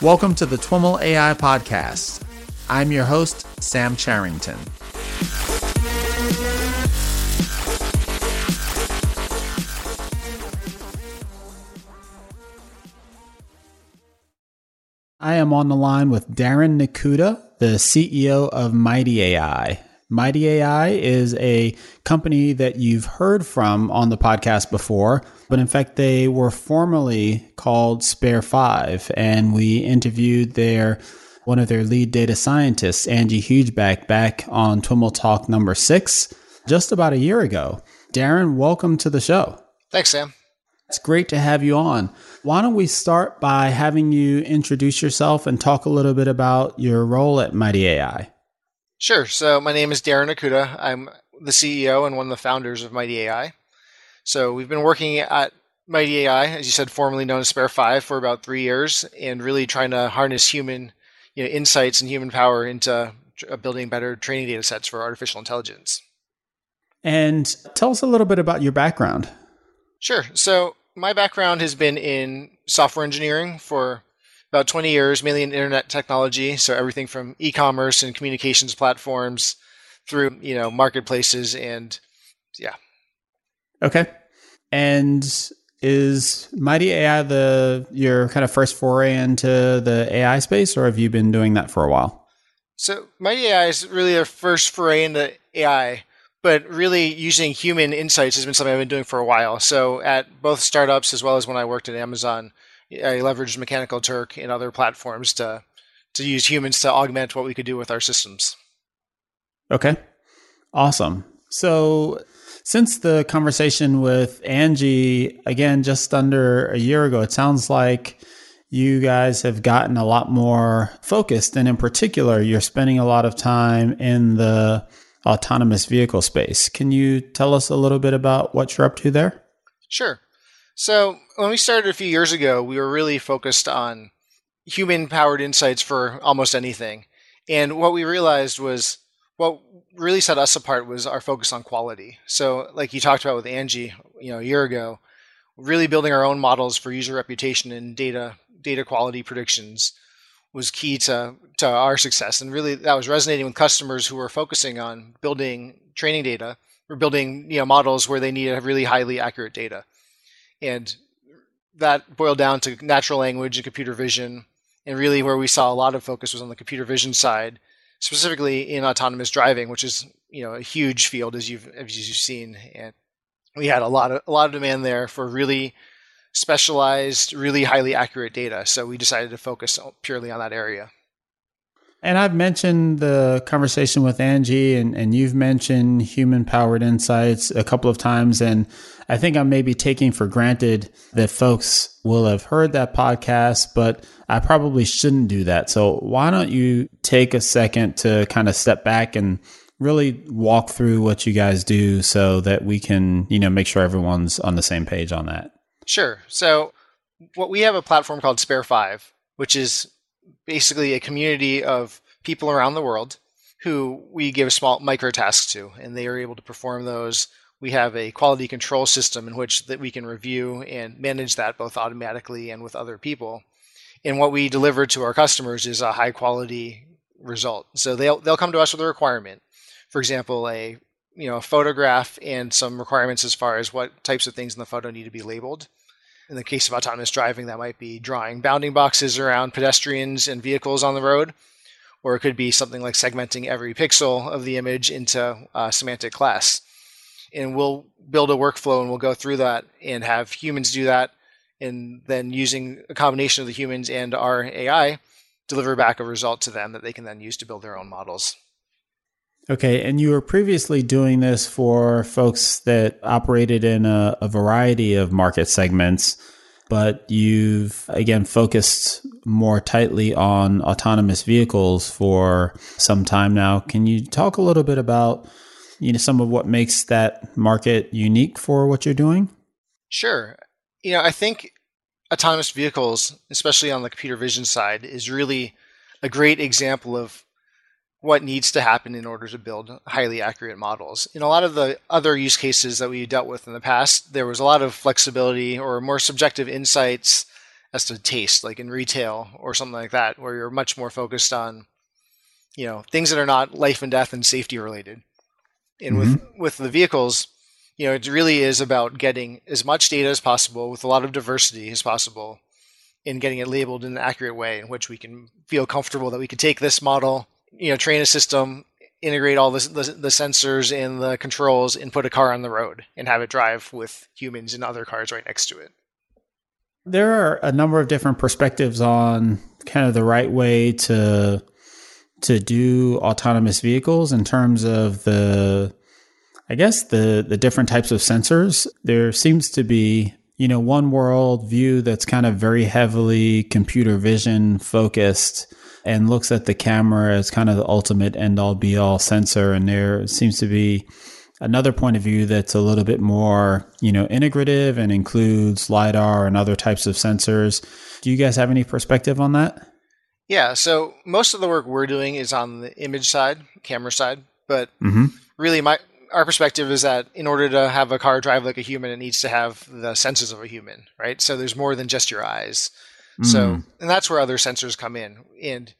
Welcome to the TWIML AI Podcast. I'm your host, Sam Charrington. I am on the line with Daryn Nakhuda, the CEO of Mighty AI. Mighty AI is a company that you've heard from on the podcast before, but in fact, they were formerly called Spare Five, and we interviewed their one of their lead data scientists, Angie Hugeback, back on TWIML Talk number six, just about a year ago. Daryn, welcome to the show. Thanks, Sam. It's great to have you on. Why don't we start by having you introduce yourself and talk a little bit about your role at Mighty AI? Sure. So my name is Daryn Nakhuda. I'm the CEO and one of the founders of Mighty AI. So we've been working at Mighty AI, as you said, formerly known as Spare Five, for about three years, and really trying to harness human you know, insights and human power into uh, building better training data sets for artificial intelligence. And tell us a little bit about your background. Sure. So my background has been in software engineering for about 20 years, mainly in internet technology. So everything from e-commerce and communications platforms through, you know, marketplaces and yeah. Okay. And is Mighty AI the your kind of first foray into the AI space, or have you been doing that for a while? So Mighty AI is really our first foray into AI, but really using human insights has been something I've been doing for a while. So at both startups as well as when I worked at Amazon, I leveraged Mechanical Turk and other platforms to to use humans to augment what we could do with our systems. Okay. Awesome. So since the conversation with Angie again just under a year ago, it sounds like you guys have gotten a lot more focused and in particular you're spending a lot of time in the autonomous vehicle space. Can you tell us a little bit about what you're up to there? Sure. So, when we started a few years ago, we were really focused on human powered insights for almost anything. And what we realized was what really set us apart was our focus on quality. So, like you talked about with Angie, you know, a year ago, really building our own models for user reputation and data data quality predictions was key to to our success. And really, that was resonating with customers who were focusing on building training data or building you know models where they needed really highly accurate data and that boiled down to natural language and computer vision. And really, where we saw a lot of focus was on the computer vision side, specifically in autonomous driving, which is you know a huge field as you've as you've seen. And we had a lot of a lot of demand there for really specialized, really highly accurate data. So we decided to focus purely on that area. And I've mentioned the conversation with Angie, and, and you've mentioned human powered insights a couple of times. And I think I'm maybe taking for granted that folks will have heard that podcast, but I probably shouldn't do that. So why don't you take a second to kind of step back and really walk through what you guys do so that we can, you know, make sure everyone's on the same page on that? Sure. So what we have a platform called Spare Five, which is basically a community of people around the world who we give small micro tasks to, and they are able to perform those. We have a quality control system in which that we can review and manage that both automatically and with other people. And what we deliver to our customers is a high quality result. So they'll they'll come to us with a requirement. For example, a you know a photograph and some requirements as far as what types of things in the photo need to be labeled. In the case of autonomous driving, that might be drawing bounding boxes around pedestrians and vehicles on the road, or it could be something like segmenting every pixel of the image into a semantic class. And we'll build a workflow and we'll go through that and have humans do that, and then using a combination of the humans and our AI, deliver back a result to them that they can then use to build their own models. Okay, and you were previously doing this for folks that operated in a, a, variety of market segments, but you've again focused more tightly on autonomous vehicles for some time now. Can you talk a little bit about you know some of what makes that market unique for what you're doing? Sure. You know, I think autonomous vehicles, especially on the computer vision side, is really a great example of what needs to happen in order to build highly accurate models. In a lot of the other use cases that we dealt with in the past, there was a lot of flexibility or more subjective insights as to taste, like in retail or something like that, where you're much more focused on, you know, things that are not life and death and safety related. And mm-hmm. with with the vehicles, you know, it really is about getting as much data as possible with a lot of diversity as possible in getting it labeled in an accurate way in which we can feel comfortable that we can take this model, you know, train a system, integrate all the, the, the sensors and the controls and put a car on the road and have it drive with humans and other cars right next to it. There are a number of different perspectives on kind of the right way to to do autonomous vehicles in terms of the I guess the the different types of sensors. There seems to be, you know, one world view that's kind of very heavily computer vision focused and looks at the camera as kind of the ultimate end all be all sensor and there seems to be another point of view that's a little bit more, you know, integrative and includes lidar and other types of sensors. Do you guys have any perspective on that? Yeah, so most of the work we're doing is on the image side, camera side, but mm-hmm. really my our perspective is that in order to have a car drive like a human, it needs to have the senses of a human, right? So there's more than just your eyes. Mm. So, and that's where other sensors come in. And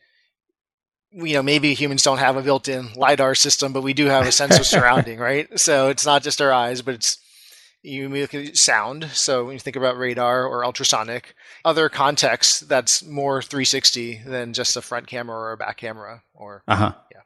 you know, maybe humans don't have a built-in lidar system, but we do have a sense of surrounding, right? So it's not just our eyes, but it's you look at sound. So when you think about radar or ultrasonic, other contexts that's more 360 than just a front camera or a back camera or uh-huh. yeah.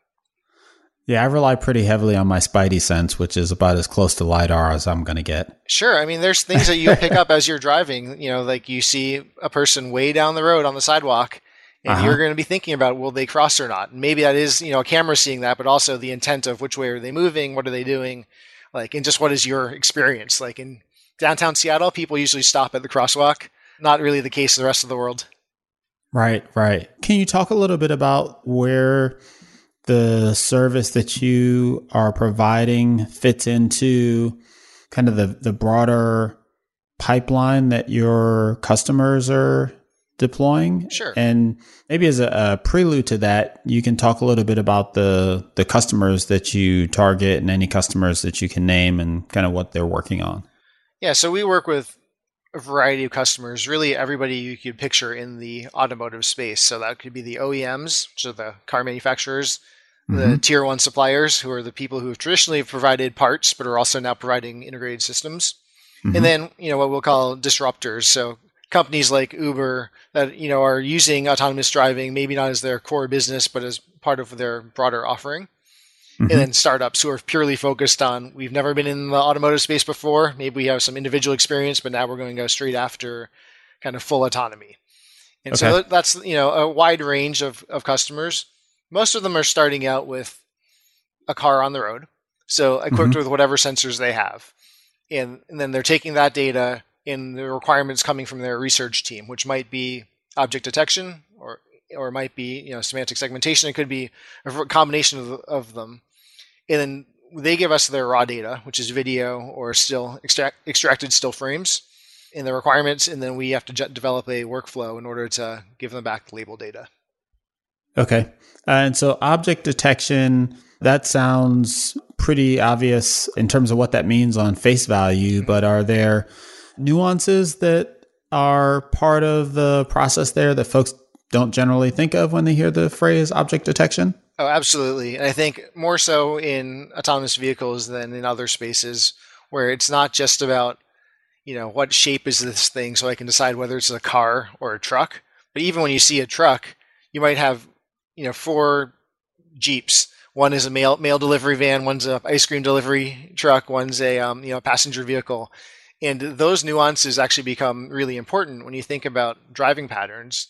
Yeah, I rely pretty heavily on my spidey sense, which is about as close to lidar as I'm going to get. Sure, I mean there's things that you pick up as you're driving, you know, like you see a person way down the road on the sidewalk and uh-huh. you're going to be thinking about will they cross or not. And maybe that is, you know, a camera seeing that, but also the intent of which way are they moving, what are they doing? Like, and just what is your experience? Like in downtown Seattle, people usually stop at the crosswalk. Not really the case in the rest of the world. Right, right. Can you talk a little bit about where the service that you are providing fits into kind of the, the broader pipeline that your customers are deploying? Sure. And maybe as a, a, prelude to that, you can talk a little bit about the the customers that you target and any customers that you can name and kind of what they're working on. Yeah, so we work with a variety of customers, really everybody you could picture in the automotive space. So that could be the OEMs, are the car manufacturers, mm-hmm. the tier one suppliers, who are the people who have traditionally provided parts but are also now providing integrated systems. Mm-hmm. And then, you know, what we'll call disruptors. So companies like Uber that you know are using autonomous driving, maybe not as their core business, but as part of their broader offering. Mm-hmm. And then startups who are purely focused on we've never been in the automotive space before. Maybe we have some individual experience, but now we're going to go straight after kind of full autonomy. And okay. so that's you know a wide range of, of customers. Most of them are starting out with a car on the road, so equipped mm-hmm. with whatever sensors they have, and, and then they're taking that data in the requirements coming from their research team, which might be object detection or or it might be you know semantic segmentation. It could be a combination of, of them, and then they give us their raw data, which is video or still extract, extracted still frames, in the requirements, and then we have to develop a workflow in order to give them back the label data. Okay, and so object detection that sounds pretty obvious in terms of what that means on face value, but are there nuances that are part of the process there that folks don't generally think of when they hear the phrase object detection? Oh, absolutely. And I think more so in autonomous vehicles than in other spaces where it's not just about, you know, what shape is this thing so I can decide whether it's a car or a truck. But even when you see a truck, you might have, you know, four Jeeps. One is a mail mail delivery van, one's a ice cream delivery truck, one's a um, you know passenger vehicle. And those nuances actually become really important when you think about driving patterns.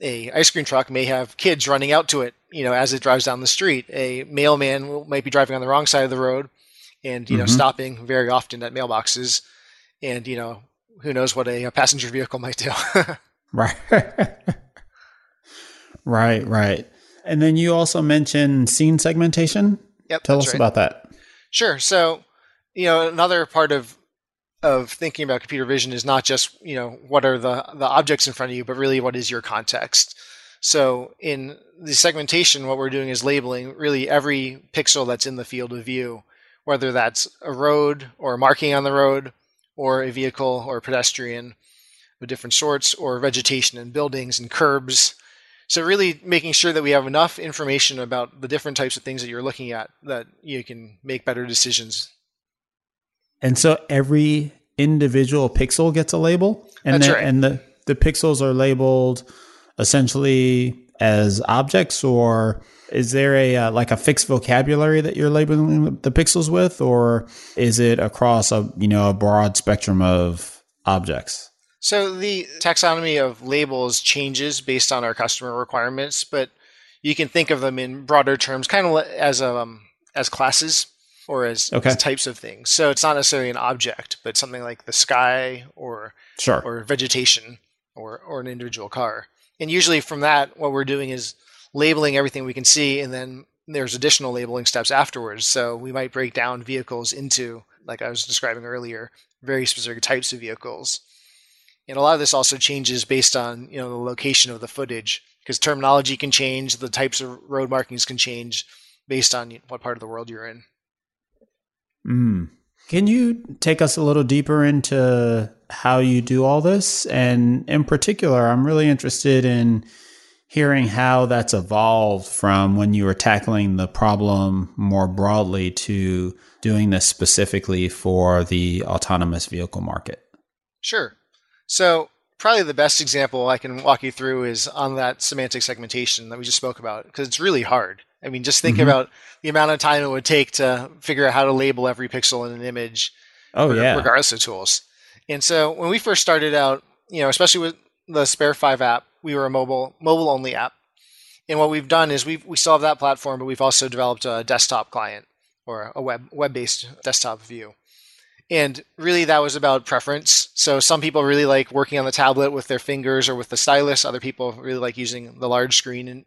A ice cream truck may have kids running out to it, you know, as it drives down the street. A mailman might be driving on the wrong side of the road and, you know, mm-hmm. stopping very often at mailboxes. And, you know, who knows what a, a passenger vehicle might do. right. right, right. And then you also mentioned scene segmentation. Yep. Tell us right. about that. Sure. So, you know, another part of of thinking about computer vision is not just you know what are the the objects in front of you, but really what is your context. So in the segmentation, what we're doing is labeling really every pixel that's in the field of view, whether that's a road or a marking on the road, or a vehicle or a pedestrian. of different sorts or vegetation and buildings and curbs. So really making sure that we have enough information about the different types of things that you're looking at that you can make better decisions. And so every individual pixel gets a label and That's the, right. and the the pixels are labeled essentially as objects or is there a uh, like a fixed vocabulary that you're labeling the pixels with or is it across a you know a broad spectrum of objects So the taxonomy of labels changes based on our customer requirements, but you can think of them in broader terms, kind of as um, as classes or as, Okay. as types of things. So it's not necessarily an object, but something like the sky or sure or vegetation or or an individual car. And usually from that, what we're doing is labeling everything we can see, and then there's additional labeling steps afterwards. So we might break down vehicles into, like I was describing earlier, very specific types of vehicles. And a lot of this also changes based on you know the location of the footage, because terminology can change, the types of road markings can change based on what part of the world you're in. Mm. Can you take us a little deeper into how you do all this? And in particular, I'm really interested in hearing how that's evolved from when you were tackling the problem more broadly to doing this specifically for the autonomous vehicle market. Sure. So probably the best example I can walk you through is on that semantic segmentation that we just spoke about because it's really hard. I mean, just think Mhm. about the amount of time it would take to figure out how to label every pixel in an image, Oh, reg- yeah. regardless of tools. And so when we first started out, you know, especially with the Spare Five app, we were a mobile mobile only app. And what we've done is we we still have that platform, but we've also developed a desktop client or a web web based desktop view. And really, that was about preference. So some people really like working on the tablet with their fingers or with the stylus. Other people really like using the large screen. And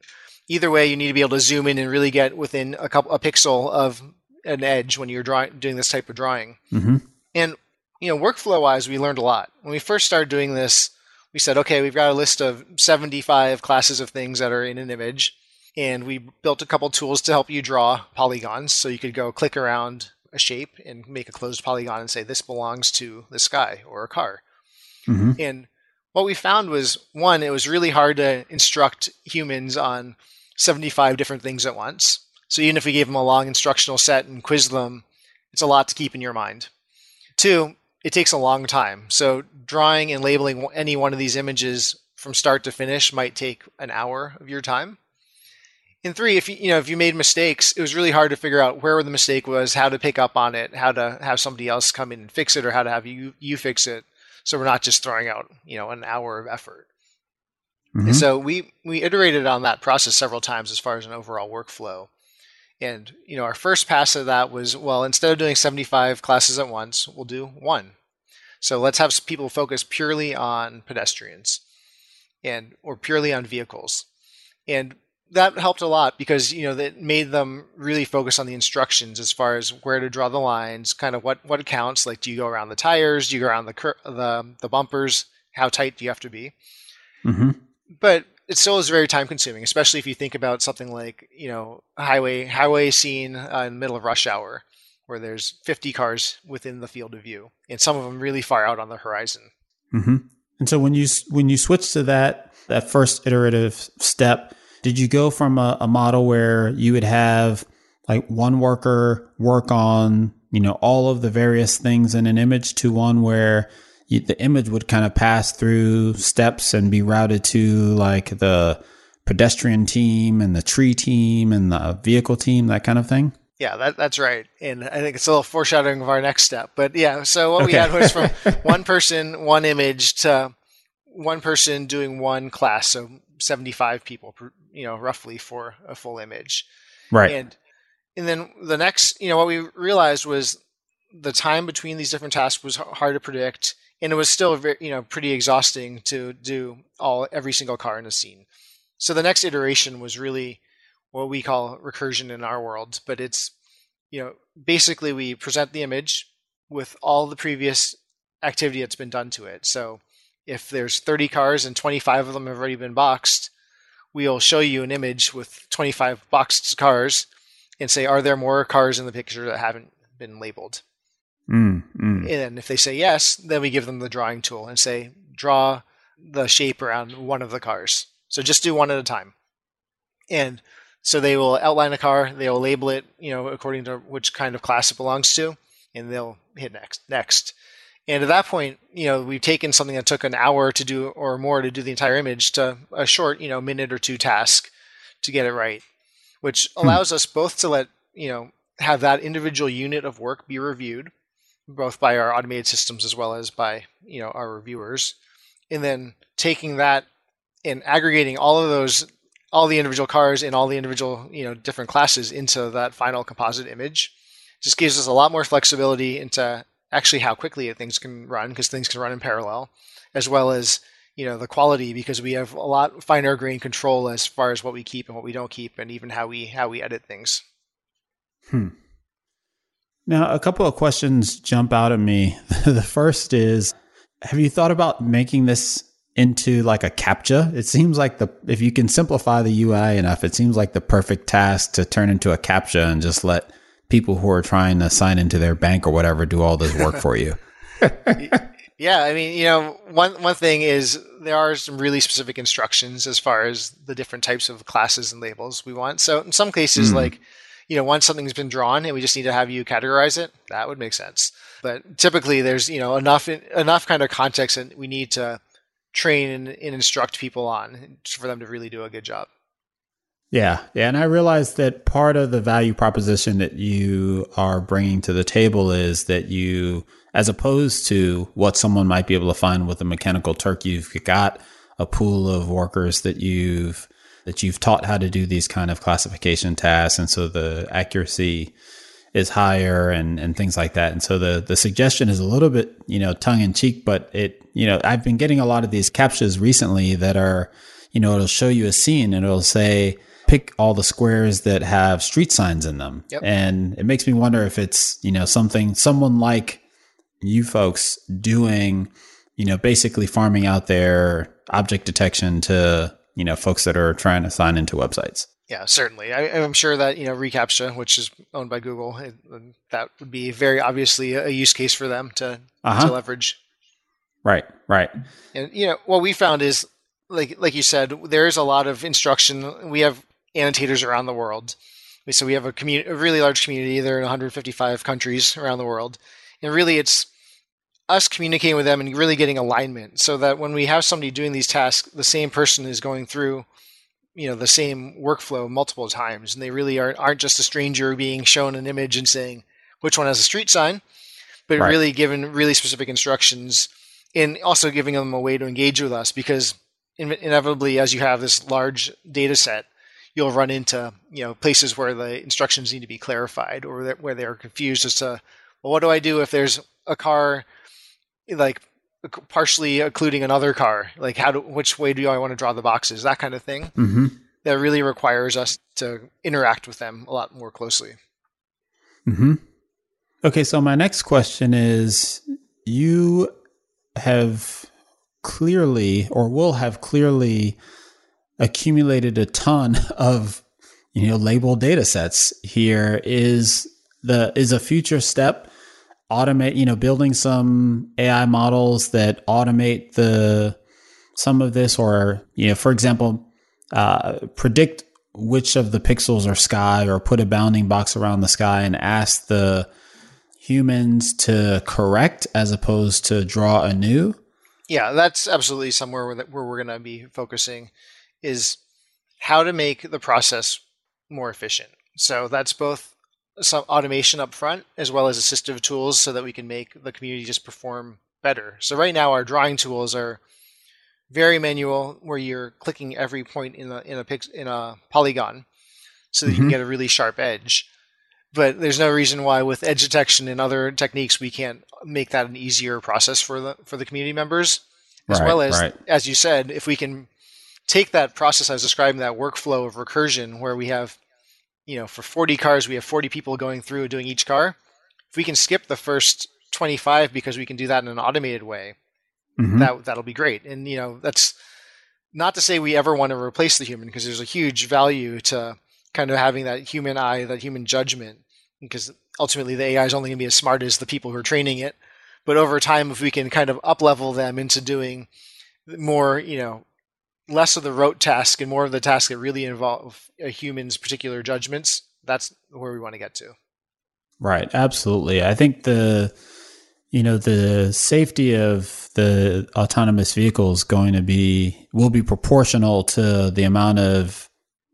either way, you need to be able to zoom in and really get within a couple a pixel of an edge when you're drawing doing this type of drawing. hmm And you know, workflow wise, we learned a lot. When we first started doing this, we said, okay, we've got a list of 75 classes of things that are in an image, and we built a couple tools to help you draw polygons. So you could go click around a shape and make a closed polygon and say this belongs to the sky or a car. hmm And what we found was one, it was really hard to instruct humans on 75 different things at once. So even if we gave them a long instructional set and quizzed them, it's a lot to keep in your mind. Two, it takes a long time. So drawing and labeling any one of these images from start to finish might take an hour of your time. And three, if you you know if you made mistakes, it was really hard to figure out where the mistake was, how to pick up on it, how to have somebody else come in and fix it, or how to have you you fix it. So we're not just throwing out you know an hour of effort. Mhm. And so we we iterated on that process several times as far as an overall workflow. And you know, our first pass of that was well, instead of doing 75 classes at once, we'll do one. So let's have people focus purely on pedestrians and or purely on vehicles. And that helped a lot because you know that made them really focus on the instructions as far as where to draw the lines, kind of what what counts. Like, do you go around the tires? Do you go around the cur- the the bumpers? How tight do you have to be? hmm but it still is very time consuming, especially if you think about something like you know highway highway scene uh, in the middle of rush hour, where there's 50 cars within the field of view, and some of them really far out on the horizon. hmm And so when you when you switch to that that first iterative step, did you go from a, a model where you would have like one worker work on you know all of the various things in an image to one where you, the image would kind of pass through steps and be routed to like the pedestrian team and the tree team and the vehicle team, that kind of thing? Yeah, that, that's right, and I think it's a little foreshadowing of our next step. But yeah, so what we had was from one person, one image to one person doing one class, so 75 people, you know, roughly for a full image. Right. And and then the next, you know, what we realized was the time between these different tasks was hard to predict, and it was still very, you know, pretty exhausting to do all every single car in a scene. So the next iteration was really what we call recursion in our world, but it's you know, basically we present the image with all the previous activity that's been done to it. So if there's 30 cars and 25 of them have already been boxed, we'll show you an image with 25 boxed cars and say, are there more cars in the picture that haven't been labeled? Mm, mm. And if they say yes, then we give them the drawing tool and say, draw the shape around one of the cars. So just do one at a time. And so they will outline a car, they will label it, you know, according to which kind of class it belongs to, and they'll hit next. Next. And at that point, you know, we've taken something that took an hour to do or more to do the entire image to a short, you know, minute or two task to get it right, which hmm. allows hmm. us both to let, you know, have that individual unit of work be reviewed, both by our automated systems as well as by, you know, our reviewers. And then taking that and aggregating all of those all the individual cars in all the individual, you know, different classes into that final composite image just gives us a lot more flexibility into actually how quickly things can run because things can run in parallel, as well as you know the quality because we have a lot finer grain control as far as what we keep and what we don't keep, and even how we how we edit things. Hmm. Now, a couple of questions jump out at me. the first is, have you thought about making this into like a captcha? It seems like the if you can simplify the UI enough, it seems like the perfect task to turn into a captcha and just let people who are trying to sign into their bank or whatever do all this work for you. yeah, I mean, you know, one one thing is there are some really specific instructions as far as the different types of classes and labels we want. So in some cases, mm. like you know, once something's been drawn and we just need to have you categorize it, that would make sense. But typically, there's you know enough enough kind of context that we need to train and, and instruct people on for them to really do a good job. Yeah, yeah, and I realize that part of the value proposition that you are bringing to the table is that you, as opposed to what someone might be able to find with a mechanical Turk, you've got a pool of workers that you've that you've taught how to do these kind of classification tasks, and so the accuracy is higher and and things like that. And so the the suggestion is a little bit you know tongue in cheek, but it you know I've been getting a lot of these captchas recently that are you know it'll show you a scene and it'll say pick all the squares that have street signs in them. Yep. And it makes me wonder if it's, you know, something, someone like you folks doing, you know, basically farming out their object detection to, you know, folks that are trying to sign into websites. Yeah, certainly. I, am sure that, you know, reCAPTCHA, which is owned by Google, it, that would be very obviously a use case for them to, uh-huh. to leverage. Right, right. And, you know, what we found is like like you said, there is a lot of instruction. We have annotators around the world. So we have a community, a really large community. They're in 155 countries around the world, and really, it's us communicating with them and really getting alignment, so that when we have somebody doing these tasks, the same person is going through, you know, the same workflow multiple times, and they really aren't, aren't just a stranger being shown an image and saying which one has a street sign, but right. really given really specific instructions, and also giving them a way to engage with us because inevitably, as you have this large data set you'll run into you know places where the instructions need to be clarified or that, where they're confused as to well, what do I do if there's a car like partially occluding another car? Like how do which way do I want to draw the boxes? That kind of thing. Mm-hmm. That really requires us to interact with them a lot more closely. mm-hmm. Okay, so my next question is: You have clearly, or will have clearly accumulated a ton of you know labeled data sets here is the is a future step automate you know building some ai models that automate the some of this or you know for example uh, predict which of the pixels are sky or put a bounding box around the sky and ask the humans to correct as opposed to draw anew yeah that's absolutely somewhere where, where we're going to be focusing is how to make the process more efficient. So that's both some automation up front as well as assistive tools so that we can make the community just perform better. So right now our drawing tools are very manual where you're clicking every point in a in a pix, in a polygon so that mm-hmm. you can mm-hmm. get a really sharp edge. But there's no reason why with edge detection and other techniques we can't make that an easier process for the for the community members. As right, well as right. as you said, if we can take that process I was describing, that workflow of recursion, where we have, you know, for 40 cars, we have 40 people going through doing each car. If we can skip the first 25 because we can do that in an automated way, mm-hmm. that that'll be great. And you know, that's not to say we ever want to replace the human because there's a huge value to kind of having that human eye, that human judgment, because ultimately the AI is only going to be as smart as the people who are training it. But over time, if we can kind of up level them into doing more, you know, less of the rote task and more of the tasks that really involve a human's particular judgments. That's where we want to get to. Right. Absolutely. I think the, you know, the safety of the autonomous vehicle is going to be, will be proportional to the amount of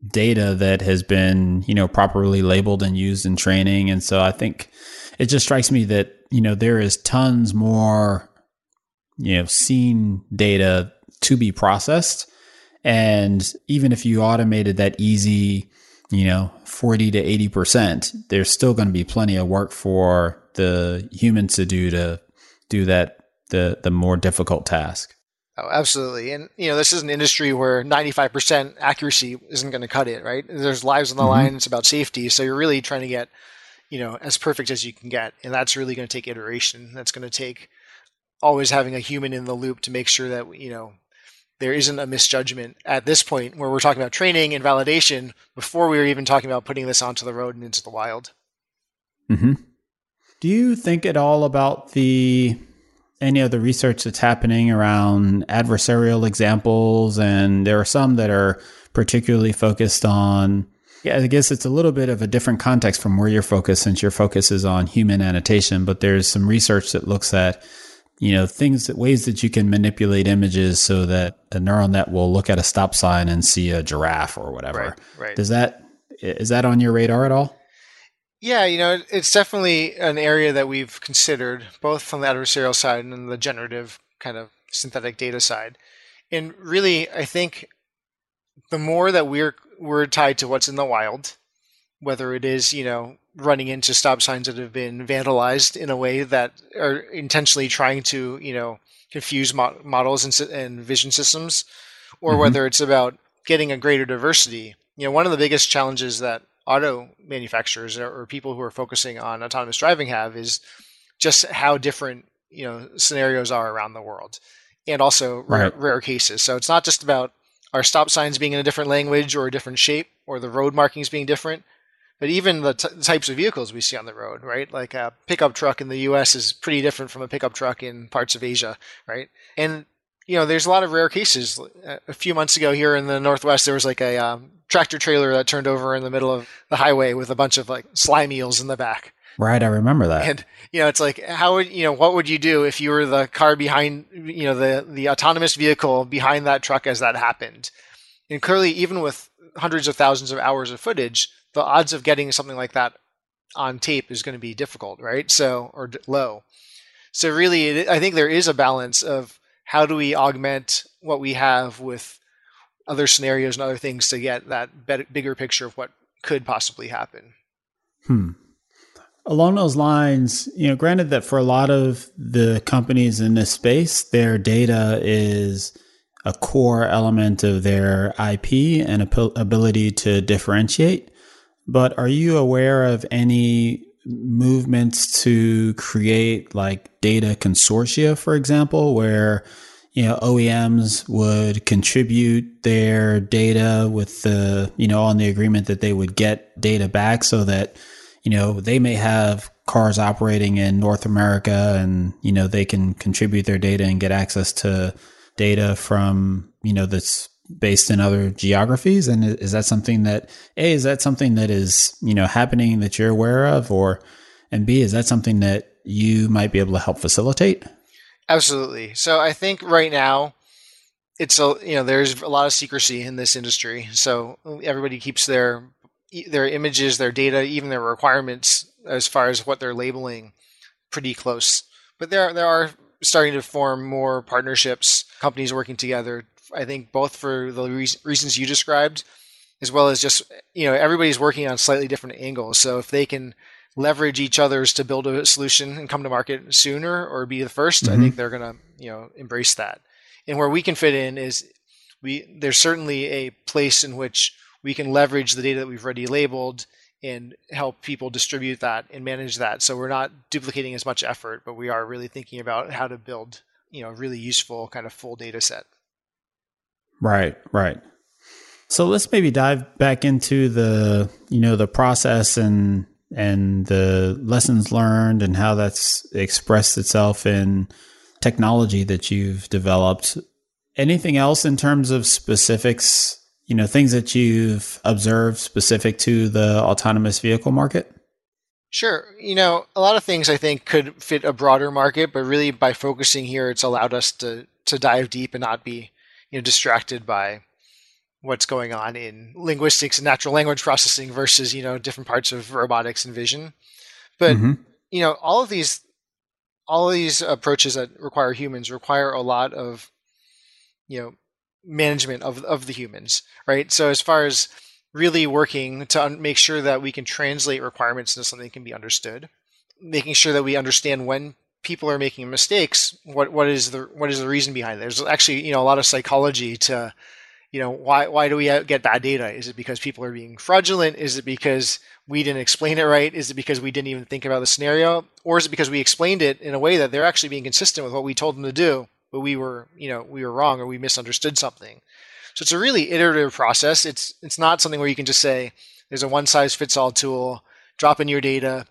data that has been, you know, properly labeled and used in training. And so I think it just strikes me that, you know, there is tons more, you know, scene data to be processed. And even if you automated that easy, you know, 40 to 80%, there's still going to be plenty of work for the humans to do to do that, the, the more difficult task. Oh, absolutely. And, you know, this is an industry where 95% accuracy isn't going to cut it, right? There's lives on the mm-hmm. line. It's about safety. So you're really trying to get, you know, as perfect as you can get. And that's really going to take iteration. That's going to take always having a human in the loop to make sure that, you know, there isn't a misjudgment at this point where we're talking about training and validation before we were even talking about putting this onto the road and into the wild. Mm-hmm. Do you think at all about the any of the research that's happening around adversarial examples, and there are some that are particularly focused on. Yeah, I guess it's a little bit of a different context from where you're focused, since your focus is on human annotation. But there's some research that looks at, you know, things that ways that you can manipulate images so that a neural net will look at a stop sign and see a giraffe or whatever. Right. right. Does that is that on your radar at all? Yeah, you know, it's definitely an area that we've considered, both from the adversarial side and the generative kind of synthetic data side. And really, I think the more that we're we're tied to what's in the wild, whether it is you know running into stop signs that have been vandalized in a way that are intentionally trying to you know confuse mo- models and, and, vision systems, or mm-hmm. whether it's about getting a greater diversity. You know, one of the biggest challenges that auto manufacturers or, people who are focusing on autonomous driving have is just how different you know scenarios are around the world and also right. rare, rare, cases so it's not just about our stop signs being in a different language or a different shape or the road markings being different but even the, t- types of vehicles we see on the road right like a pickup truck in the us is pretty different from a pickup truck in parts of asia right and you know, there's a lot of rare cases. A few months ago here in the Northwest, there was like a um, tractor trailer that turned over in the middle of the highway with a bunch of like slime eels in the back. Right, I remember that. And you know, it's like how would you know what would you do if you were the car behind you know the the autonomous vehicle behind that truck as that happened? And clearly, even with hundreds of thousands of hours of footage, the odds of getting something like that on tape is going to be difficult, right? So or low. So really, I think there is a balance of how do we augment what we have with other scenarios and other things to get that bigger picture of what could possibly happen. Hmm. Along those lines, you know, granted that for a lot of the companies in this space, their data is a core element of their IP and ability to differentiate. But are you aware of any movements to create like data consortia, for example, where you know OEMs would contribute their data with the you know on the agreement that they would get data back so that you know they may have cars operating in North America and you know they can contribute their data and get access to data from you know that's based in other geographies? And is that something that a is that something that is you know happening that you're aware of? Or and b is that something that you might be able to help facilitate? Absolutely. So i think right now it's a you know there's a lot of secrecy in this industry. So everybody keeps their their images their data even their requirements as far as what they're labeling pretty close. But there there are starting to form more partnerships companies working together I think both for the re- reasons you described, as well as just you know everybody's working on slightly different angles. So if they can leverage each other's to build a solution and come to market sooner or be the 1st mm-hmm. I think they're gonna you know embrace that. And where we can fit in is we there's certainly a place in which we can leverage the data that we've already labeled and help people distribute that and manage that. So we're not duplicating as much effort, but we are really thinking about how to build, you know, a really useful kind of full data set. Right, right. So let's maybe dive back into the, you know, the process and and the lessons learned and how that's expressed itself in technology that you've developed. Anything else in terms of specifics, you know, things that you've observed specific to the autonomous vehicle market? Sure. You know, a lot of things I think could fit a broader market, but really by focusing here, it's allowed us to to dive deep and not be, you know, distracted by what's going on in linguistics and natural language processing versus, you know, different parts of robotics and vision. But mm-hmm. you know, all of these all of these approaches that require humans require a lot of you know management of of the humans, right? So as far as really working to un- make sure that we can translate requirements into something that can be understood, making sure that we understand when people are making mistakes, what what is the what is the reason behind it? There's actually you know a lot of psychology to you know why why do we get bad data? Is it because people are being fraudulent? Is it because we didn't explain it right? Is it because we didn't even think about the scenario, or is it because we explained it in a way that they're actually being consistent with what we told them to do, but we were you know we were wrong or we misunderstood something? So it's a really iterative process. It's it's not something where you can just say there's a one size fits all tool, drop in your data,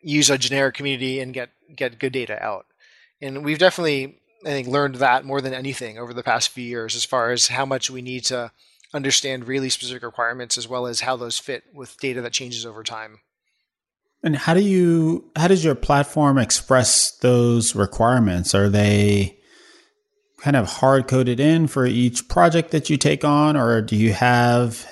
use a generic community and get get good data out. And we've definitely I think learned that more than anything over the past few years as far as how much we need to understand really specific requirements as well as how those fit with data that changes over time. And how do you how does your platform express those requirements? Are they kind of hard coded in for each project that you take on, or do you have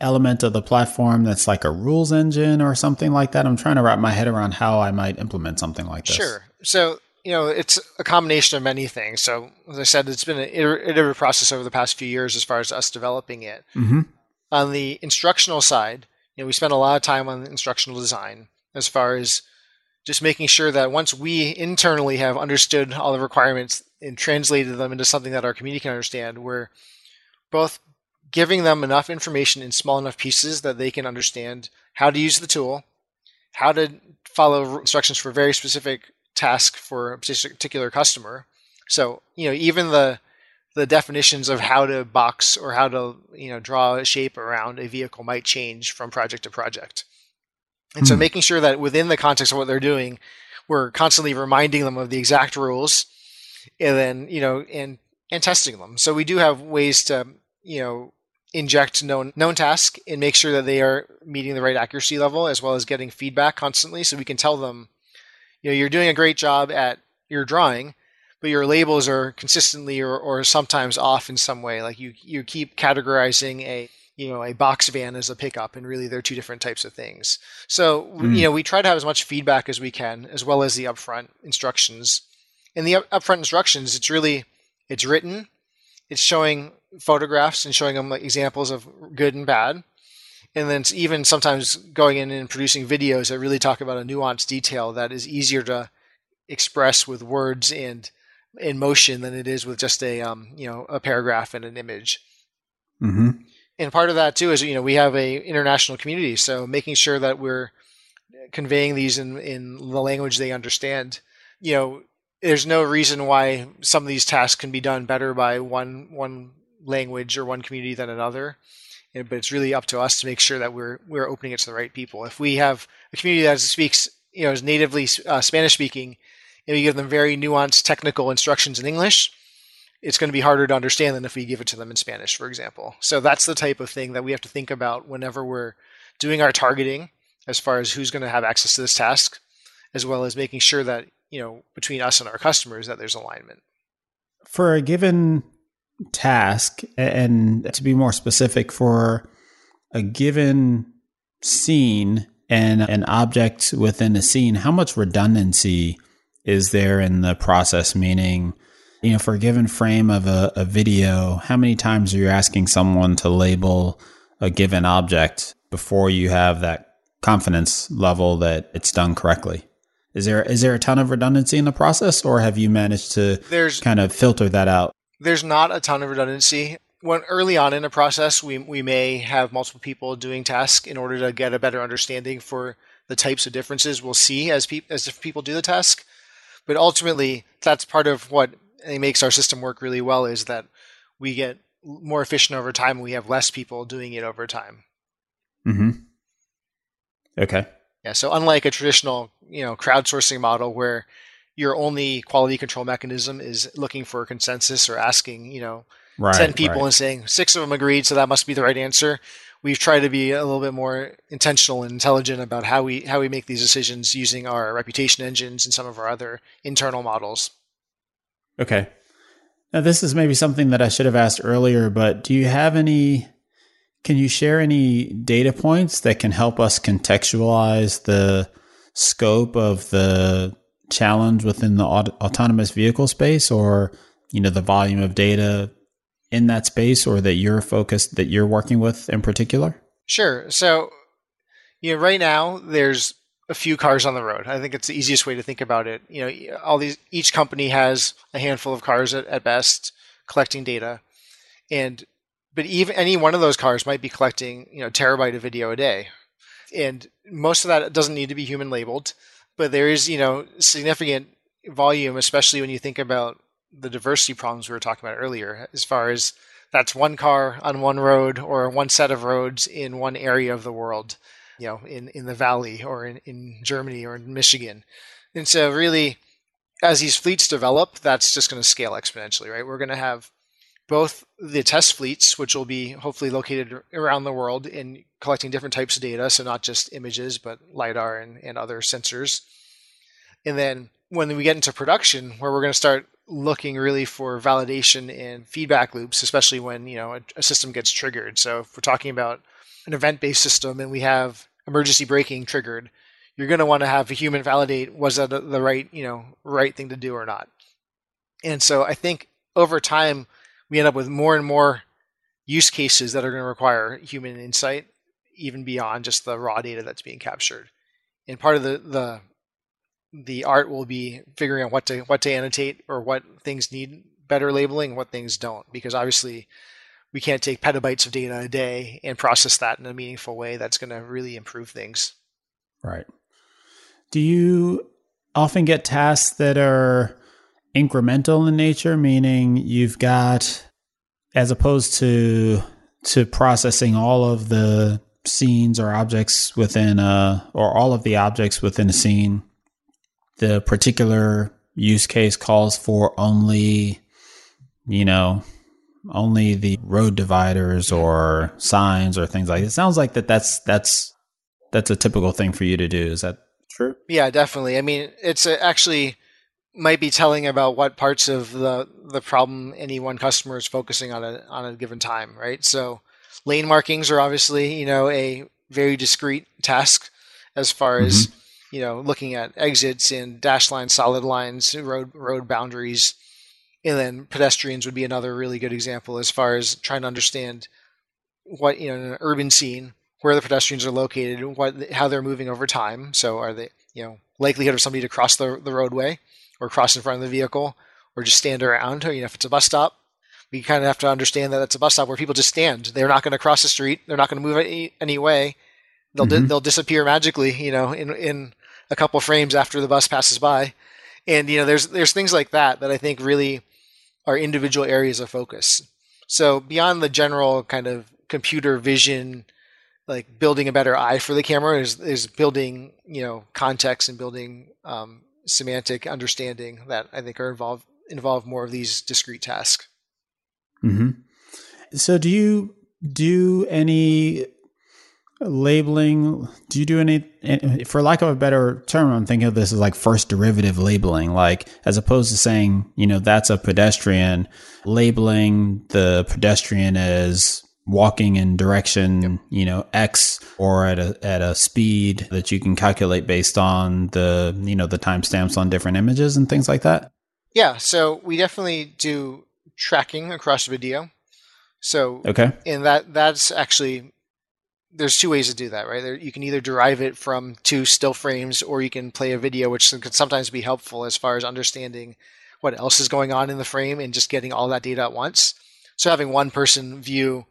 element of the platform that's like a rules engine or something like that? I'm trying to wrap my head around how I might implement something like this. Sure. So you know, it's a combination of many things. So, as I said, it's been an iterative process over the past few years as far as us developing it. Mm-hmm. On the instructional side, you know, we spent a lot of time on instructional design as far as just making sure that once we internally have understood all the requirements and translated them into something that our community can understand, we're both giving them enough information in small enough pieces that they can understand how to use the tool, how to follow instructions for a very specific task for a particular customer. So, you know, even the the definitions of how to box or how to, you know, draw a shape around a vehicle might change from project to project. And mm. so hmm. making sure that within the context of what they're doing, we're constantly reminding them of the exact rules and then, you know, and and testing them. So we do have ways to, you know, inject known known task and make sure that they are meeting the right accuracy level as well as getting feedback constantly so we can tell them you know you're doing a great job at your drawing but your labels are consistently or, or sometimes off in some way. Like you you keep categorizing a you know a box van as a pickup and really they're two different types of things. So mm. you know we try to have as much feedback as we can as well as the upfront instructions. In the upfront instructions it's really it's written it's showing photographs and showing them like examples of good and bad and then it's even sometimes going in and producing videos that really talk about a nuanced detail that is easier to express with words and in motion than it is with just a um, you know a paragraph and an image. Mm-hmm. And part of that too is you know we have a international community, so making sure that we're conveying these in in the language they understand. You know, there's no reason why some of these tasks can be done better by one one language or one community than another but it's really up to us to make sure that we're we're opening it to the right people. If we have a community that speaks, you know, is natively uh, Spanish speaking, and we give them very nuanced technical instructions in English, it's going to be harder to understand than if we give it to them in Spanish, for example. So that's the type of thing that we have to think about whenever we're doing our targeting, as far as who's going to have access to this task, as well as making sure that you know between us and our customers that there's alignment. For a given task and to be more specific for a given scene and an object within a scene how much redundancy is there in the process meaning you know for a given frame of a, a video how many times are you asking someone to label a given object before you have that confidence level that it's done correctly is there is there a ton of redundancy in the process or have you managed to there's kind of filter that out there's not a ton of redundancy. When early on in a process, we, we may have multiple people doing tasks in order to get a better understanding for the types of differences we'll see as, pe- as people do the task. But ultimately, that's part of what makes our system work really well is that we get more efficient over time and we have less people doing it over time. Mm-hmm. Okay. Yeah. So unlike a traditional, you know, crowdsourcing model where your only quality control mechanism is looking for a consensus or asking, you know, right, 10 people right. and saying six of them agreed, so that must be the right answer. We've tried to be a little bit more intentional and intelligent about how we how we make these decisions using our reputation engines and some of our other internal models. Okay. Now this is maybe something that I should have asked earlier, but do you have any can you share any data points that can help us contextualize the scope of the challenge within the aut- autonomous vehicle space or you know the volume of data in that space or that you're focused that you're working with in particular? Sure. So, you know, right now there's a few cars on the road. I think it's the easiest way to think about it. You know, all these each company has a handful of cars at, at best collecting data, and but even any one of those cars might be collecting you know terabyte of video a day, and most of that doesn't need to be human labeled, but there is you know significant volume, especially when you think about the diversity problems we were talking about earlier, as far as that's one car on one road or one set of roads in one area of the world, you know, in, in the valley or in, in Germany or in Michigan. And so really, as these fleets develop, that's just going to scale exponentially, right? We're going to have both the test fleets, which will be hopefully located around the world in collecting different types of data, so not just images, but LiDAR and, and other sensors. And then when we get into production, where we're going to start looking really for validation and feedback loops, especially when you know a, a system gets triggered. So if we're talking about an event-based system and we have emergency braking triggered, you're going to want to have a human validate was that the right you know right thing to do or not. And so I think over time we end up with more and more use cases that are going to require human insight, even beyond just the raw data that's being captured. And part of the the the art will be figuring out what to what to annotate or what things need better labeling what things don't because obviously we can't take petabytes of data a day and process that in a meaningful way that's going to really improve things right do you often get tasks that are incremental in nature meaning you've got as opposed to to processing all of the scenes or objects within a or all of the objects within a scene the particular use case calls for only, you know, only the road dividers or signs or things like it. it sounds like that that's that's that's a typical thing for you to do. Is that true? Yeah definitely. I mean it's actually might be telling about what parts of the the problem any one customer is focusing on a on a given time right so lane markings are obviously you know a very discrete task as far mm-hmm. as you know, looking at exits and dash lines, solid lines, road road boundaries, and then pedestrians would be another really good example as far as trying to understand what you know in an urban scene where the pedestrians are located, what how they're moving over time. So are they you know likelihood of somebody to cross the the roadway or cross in front of the vehicle or just stand around. You know, if it's a bus stop, we kind of have to understand that it's a bus stop where people just stand. They're not going to cross the street. They're not going to move any, any way. They'll mm-hmm. di- they'll disappear magically. You know, in in a couple frames after the bus passes by. And you know, there's there's things like that that I think really are individual areas of focus. So beyond the general kind of computer vision, like building a better eye for the camera is is building you know context and building um, semantic understanding that I think are involved involve more of these discrete tasks. Mm-hmm. So do you do any labeling do you do any for lack of a better term i'm thinking of this as like first derivative labeling like as opposed to saying you know that's a pedestrian labeling the pedestrian as walking in direction yep. you know x or at a at a speed that you can calculate based on the you know the timestamps on different images and things like that yeah so we definitely do tracking across video so okay and that that's actually there's two ways to do that, right? You can either derive it from two still frames, or you can play a video, which can sometimes be helpful as far as understanding what else is going on in the frame and just getting all that data at once. So having one person view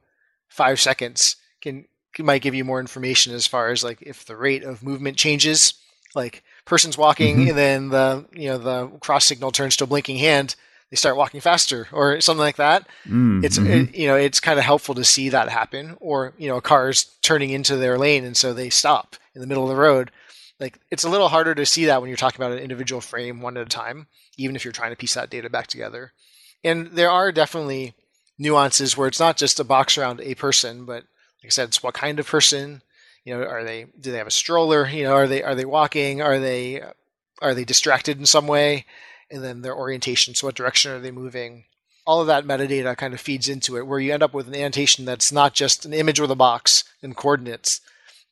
five seconds can might give you more information as far as like if the rate of movement changes, like person's walking mm-hmm. and then the you know the cross signal turns to a blinking hand they start walking faster or something like that. Mm, it's mm-hmm. it, you know it's kind of helpful to see that happen, or you know a car is turning into their lane and so they stop in the middle of the road. like it's a little harder to see that when you're talking about an individual frame one at a time, even if you're trying to piece that data back together. And there are definitely nuances where it's not just a box around a person, but like I said, it's what kind of person. You know, are they do they have a stroller? You know, are they are they walking? Are they are they distracted in some way? And then their orientation. So what direction are they moving? All of that metadata kind of feeds into it, where you end up with an annotation that's not just an image with a box and coordinates,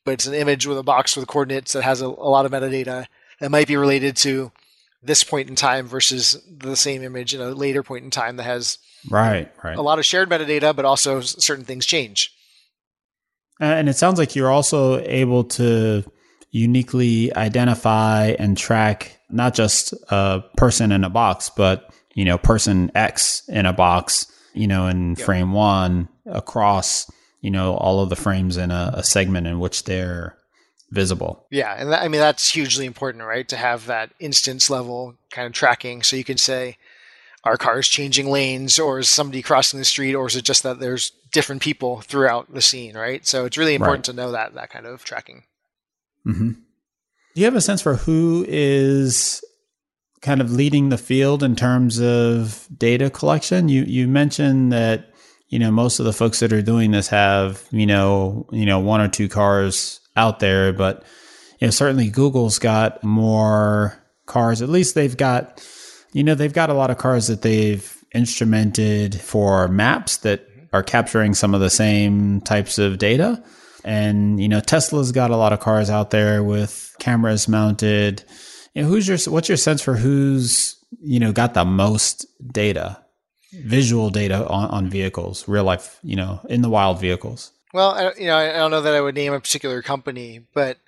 but it's an image with a box with coordinates that has a, a lot of metadata that might be related to this point in time versus the same image in a later point in time that has right, right. a lot of shared metadata, but also certain things change. And it sounds like you're also able to uniquely identify and track not just a person in a box, but you know, person X in a box, you know, in yep. frame one across, you know, all of the frames in a, a segment in which they're visible. Yeah, and that, I mean that's hugely important, right? To have that instance level kind of tracking, so you can say, are cars changing lanes, or is somebody crossing the street, or is it just that there's different people throughout the scene, right? So it's really important right. to know that that kind of tracking. Mm-hmm. Do you have a sense for who is kind of leading the field in terms of data collection? You you mentioned that you know most of the folks that are doing this have you know you know one or two cars out there, but you know, certainly Google's got more cars. At least they've got, you know, they've got a lot of cars that they've instrumented for maps that are capturing some of the same types of data. And, you know, Tesla's got a lot of cars out there with cameras mounted. You know, who's your, what's your sense for who's, you know, got the most data, visual data on, on vehicles, real life, you know, in the wild vehicles? Well, I, you know, I don't know that I would name a particular company, but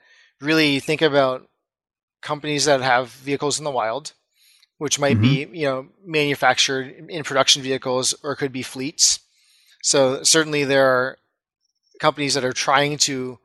really think about companies that have vehicles in the wild, which might mm-hmm. be you know manufactured in production vehicles or could be fleets. So certainly there are companies that are trying to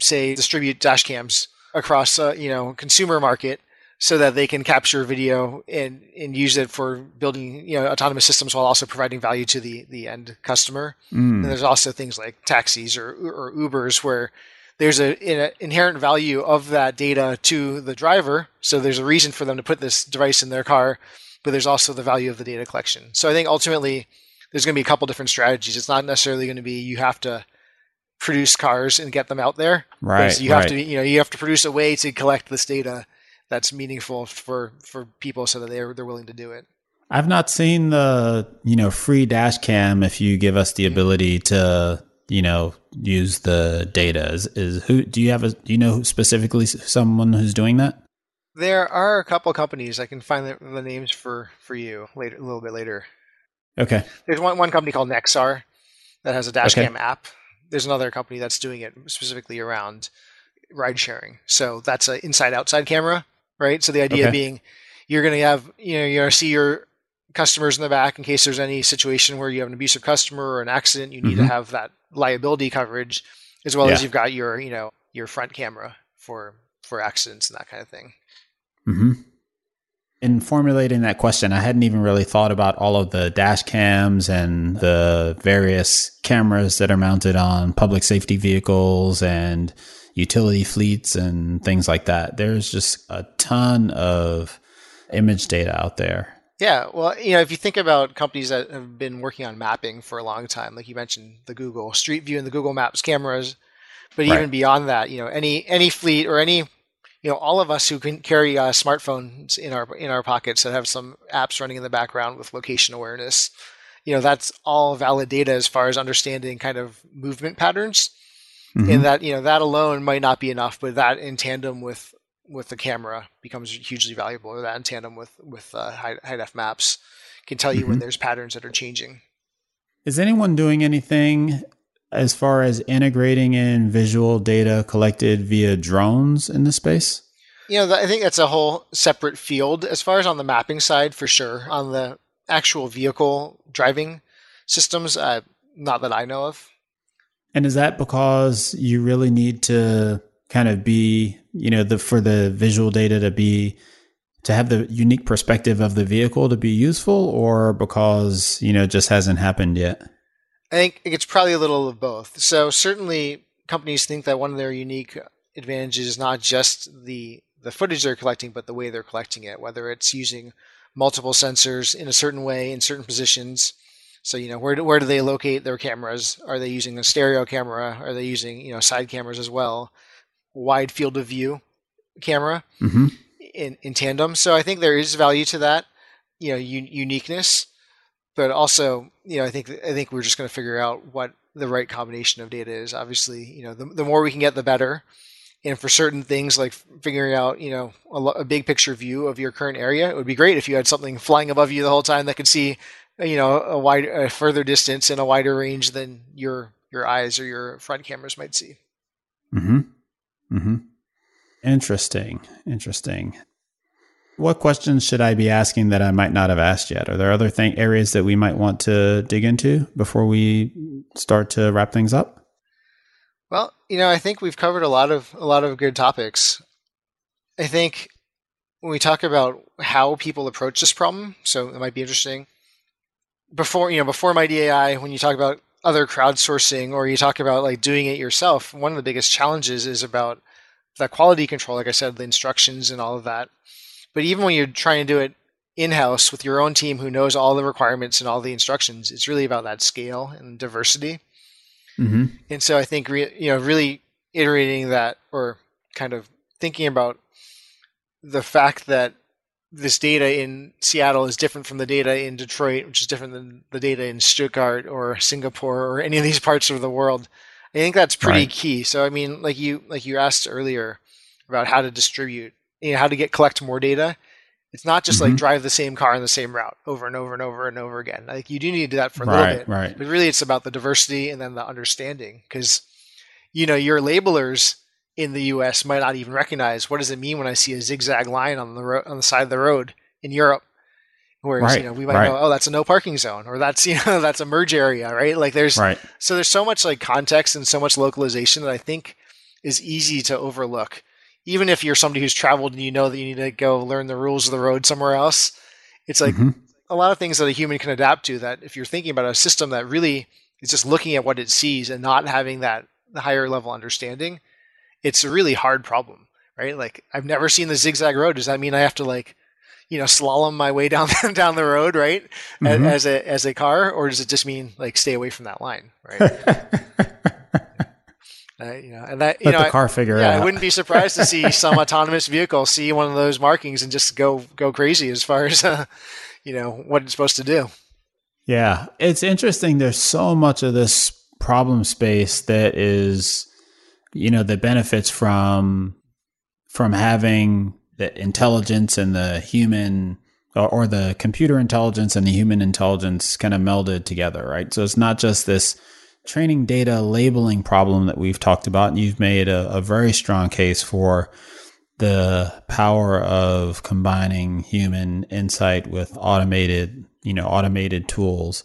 say distribute dash cams across a you know consumer market so that they can capture video and, and use it for building you know autonomous systems while also providing value to the the end customer. Mm. And there's also things like taxis or or Ubers where there's a, an inherent value of that data to the driver. So there's a reason for them to put this device in their car, but there's also the value of the data collection. So I think ultimately there's going to be a couple different strategies. It's not necessarily going to be you have to produce cars and get them out there. Right. You have to you know you have to produce a way to collect this data that's meaningful for for people so that they're they're willing to do it. I've not seen the you know free dash cam if you give us the mm-hmm. ability to you know use the data. Is, is who do you have a do you know specifically someone who's doing that? There are a couple companies. I can find the, the, names for for you later a little bit later. Okay. There's one, one company called nexar that has a dashcam okay. app. There's another company that's doing it specifically around ride sharing. So that's an inside outside camera right? So the idea okay. being you're going to have, you know, you're going to see your customers in the back in case there's any situation where you have an abusive customer or an accident, you need mm-hmm. to have that liability coverage as well yeah. as you've got your, you know, your front camera for for accidents and that kind of thing. Mm-hmm. In formulating that question, I hadn't even really thought about all of the dash cams and the various cameras that are mounted on public safety vehicles and utility fleets and things like that. There's just a ton of image data out there. Yeah, well, you know, if you think about companies that have been working on mapping for a long time, like you mentioned, the Google Street View and the Google Maps cameras, but even beyond that, you know, any any fleet or any, you know, all of us who can carry uh, smartphones in our in our pockets that have some apps running in the background with location awareness, you know, that's all valid data as far as understanding kind of movement patterns mm-hmm. and that you know that alone might not be enough, but that in tandem with with the camera becomes hugely valuable. Or that in tandem with with uh, high, high def maps can tell you mm-hmm. when there's patterns that are changing. Is anyone doing anything as far as integrating in visual data collected via drones in the space? You know, I think that's a whole separate field. As far as on the mapping side, for sure. On the actual vehicle driving systems, uh, not that I know of. And is that because you really need to kind of be, you know, the for the visual data to be to have the unique perspective of the vehicle to be useful or because, you know, it just hasn't happened yet? I think it's probably a little of both. So certainly companies think that one of their unique advantages is not just the the footage they're collecting, but the way they're collecting it, whether it's using multiple sensors in a certain way in certain positions. So you know where do, where do they locate their cameras? Are they using a stereo camera? Are they using you know side cameras as well? Wide field of view camera mm-hmm. in in tandem. So I think there is value to that, you know, un- uniqueness, but also you know I think I think we're just going to figure out what the right combination of data is. Obviously, you know, the, the more we can get, the better and for certain things like figuring out you know a, a, big picture view of your current area it would be great if you had something flying above you the whole time that could see you know a wide a further distance and a wider range than your your eyes or your front cameras might see. Hmm hmm interesting. Interesting. What questions should i be asking that i might not have asked yet? Are there other thing areas that we might want to dig into before we start to wrap things up? Well, you know, I think we've covered a lot of a lot of good topics. I think when we talk about how people approach this problem, so it might be interesting. Before you know, before Mighty AI, when you talk about other crowdsourcing or you talk about like doing it yourself, one of the biggest challenges is about that quality control. Like I said, the instructions and all of that. But even when you're trying to do it in-house with your own team who knows all the requirements and all the instructions, it's really about that scale and diversity. Mm-hmm. And so I think re- you know really iterating that or kind of thinking about the fact that this data in Seattle is different from the data in Detroit, which is different than the data in Stuttgart or Singapore or any of these parts of the world. I think that's pretty right. key. So I mean, like you like you asked earlier about how to distribute, you know, how to get collect more data. It's not just mm-hmm. like drive the same car on the same route over and over and over and over again. Like you do need to do that for a right, little bit, right? But really, it's about the diversity and then the understanding because you know your labelers in the U.S. might not even recognize what does it mean when I see a zigzag line on the ro- on the side of the road in Europe. Whereas right, you know we might right. know oh that's a no parking zone or that's you know that's a merge area right like there's right. so there's so much like context and so much localization that I think is easy to overlook even if you're somebody who's traveled and you know that you need to go learn the rules of the road somewhere else, it's like mm-hmm. a lot of things that a human can adapt to. That if you're thinking about a system that really is just looking at what it sees and not having that higher level understanding, it's a really hard problem, right? Like I've never seen the zigzag road. Does that mean I have to like, you know, slalom my way down down the road, right? Mm-hmm. As a as a car, or does it just mean like stay away from that line, right? Uh, you know, and that you Let know, the car figure yeah, out. I wouldn't be surprised to see some autonomous vehicle see one of those markings and just go go crazy as far as uh, you know what it's supposed to do. Yeah, it's interesting. There's so much of this problem space that is, you know, the benefits from from having the intelligence and the human or, or the computer intelligence and the human intelligence kind of melded together, right? So it's not just this training data labeling problem that we've talked about, and you've made a, a very strong case for the power of combining human insight with automated, you know, automated tools.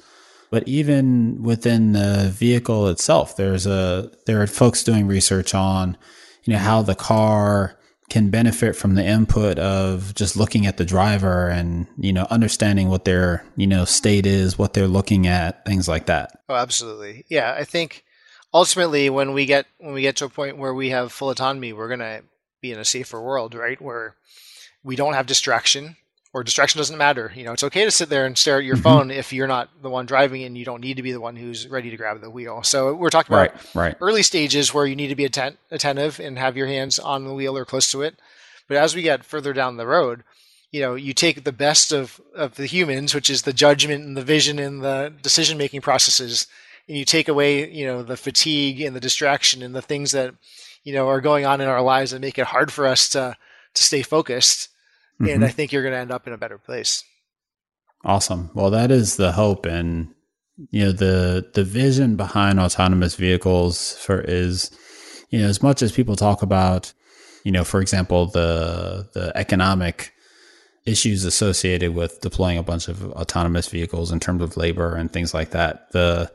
But even within the vehicle itself, there's a there are folks doing research on, you know, how the car can benefit from the input of just looking at the driver and you know understanding what their you know state is what they're looking at things like that. Oh absolutely. Yeah i think ultimately when we get when we get to a point where we have full autonomy we're going to be in a safer world right? Where we don't have distraction or distraction doesn't matter. You know, it's okay to sit there and stare at your mm-hmm. phone if you're not the one driving and you don't need to be the one who's ready to grab the wheel. So we're talking about right, right. early stages where you need to be atten- attentive and have your hands on the wheel or close to it. But as we get further down the road, you know, you take the best of, of the humans, which is the judgment and the vision and the decision making processes, and you take away, you know, the fatigue and the distraction and the things that, you know, are going on in our lives that make it hard for us to to stay focused mm-hmm. and I think you're going to end up in a better place. Awesome. Well, that is the hope, and you know the the vision behind autonomous vehicles for is you know as much as people talk about you know for example the the economic issues associated with deploying a bunch of autonomous vehicles in terms of labor and things like that the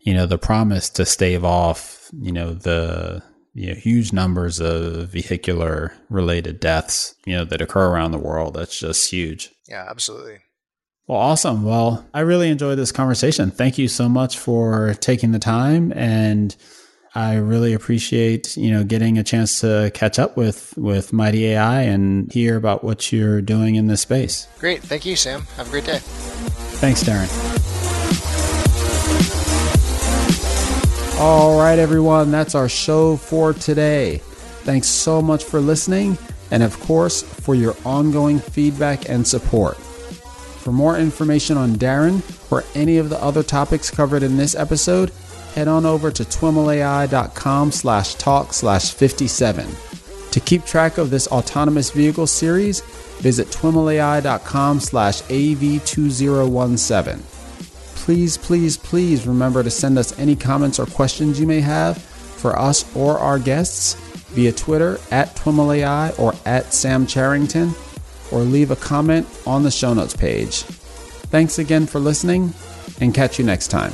you know the promise to stave off you know the you know, huge numbers of vehicular related deaths, you know, that occur around the world. That's just huge. Yeah, absolutely. Well, awesome. Well, I really enjoyed this conversation. Thank you so much for taking the time. And I really appreciate, you know, getting a chance to catch up with, with Mighty AI and hear about what you're doing in this space. Great. Thank you, Sam. Have a great day. Thanks, Daryn. All right, everyone, that's our show for today. Thanks so much for listening and, of course, for your ongoing feedback and support. For more information on Daryn or any of the other topics covered in this episode, head on over to twimlai.com slash talk slash 57. To keep track of this autonomous vehicle series, visit twimlai.com slash AV2017. Please, please, please remember to send us any comments or questions you may have for us or our guests via Twitter at TwimlAI or at Sam Charrington, or leave a comment on the show notes page. Thanks again for listening, and catch you next time.